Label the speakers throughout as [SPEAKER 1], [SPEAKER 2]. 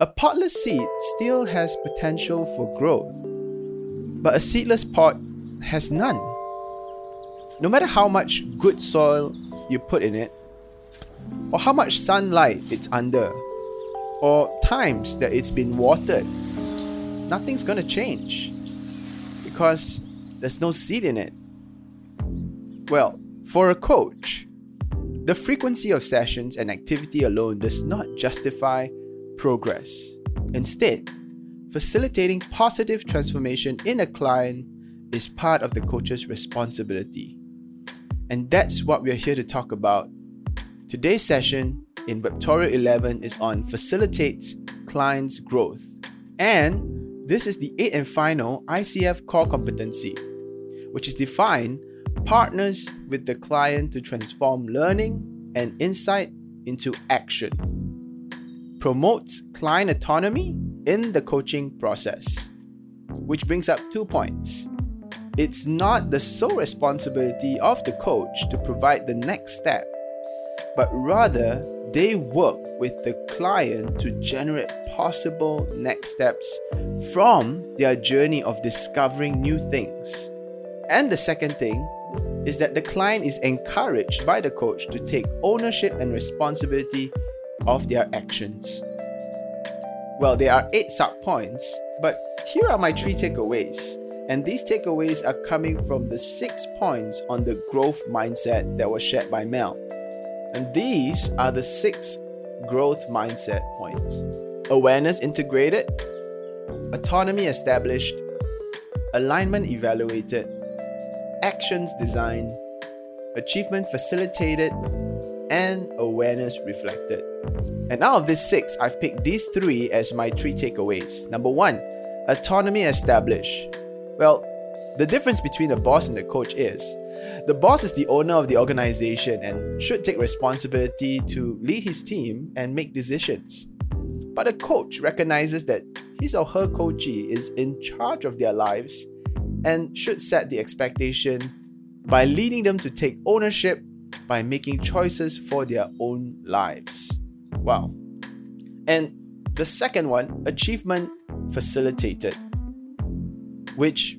[SPEAKER 1] A potless seed still has potential for growth, but a seedless pot has none. No matter how much good soil you put in it, or how much sunlight it's under, or times that it's been watered, nothing's gonna change because there's no seed in it. Well, for a coach, the frequency of sessions and activity alone does not justify progress. Instead, facilitating positive transformation in a client is part of the coach's responsibility. And that's what we're here to talk about. Today's session in Webtorial 11 is on facilitates clients' growth. And this is the eighth and final ICF core competency, which is defined partners with the client to transform learning and insight into action, promotes client autonomy in the coaching process. Which brings up two points. It's not the sole responsibility of the coach to provide the next step, but rather they work with the client to generate possible next steps from their journey of discovering new things. And the second thing is that the client is encouraged by the coach to take ownership and responsibility of their actions. Well, there are eight sub points, but here are my three takeaways. And these takeaways are coming from the six points on the growth mindset that was shared by Mel. And these are the six growth mindset points awareness integrated, autonomy established, alignment evaluated, actions designed, achievement facilitated, and awareness reflected. And out of these six, I've picked these three as my three takeaways. Number one, autonomy established. Well, the difference between the boss and the coach is the boss is the owner of the organization and should take responsibility to lead his team and make decisions. But a coach recognizes that his or her coachee is in charge of their lives and should set the expectation by leading them to take ownership by making choices for their own lives. Wow. And the second one, achievement facilitated, which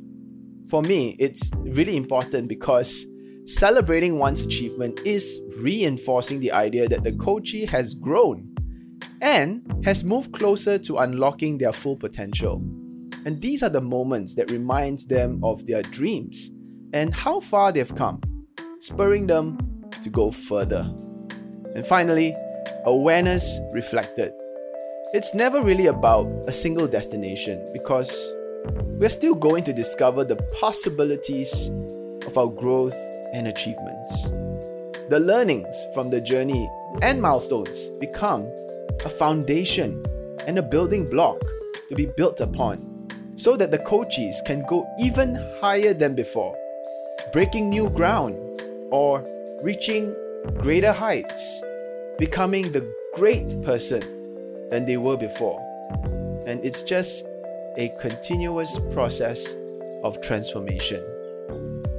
[SPEAKER 1] for me, it's really important because celebrating one's achievement is reinforcing the idea that the coachee has grown and has moved closer to unlocking their full potential. And these are the moments that reminds them of their dreams and how far they've come, spurring them to go further. And finally, awareness reflected. It's never really about a single destination because we're still going to discover the possibilities of our growth and achievements. The learnings from the journey and milestones become a foundation and a building block to be built upon so that the coaches can go even higher than before, breaking new ground or reaching greater heights, becoming the great person than they were before. And it's just a continuous process of transformation.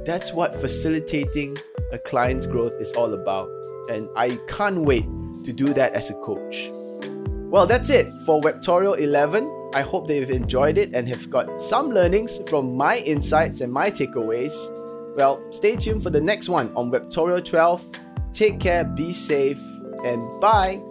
[SPEAKER 1] That's what facilitating a client's growth is all about. And I can't wait to do that as a coach. Well, that's it for Webtorial 11. I hope that you've enjoyed it and have got some learnings from my insights and my takeaways. Well, stay tuned for the next one on Webtorial 12. Take care, be safe, and bye.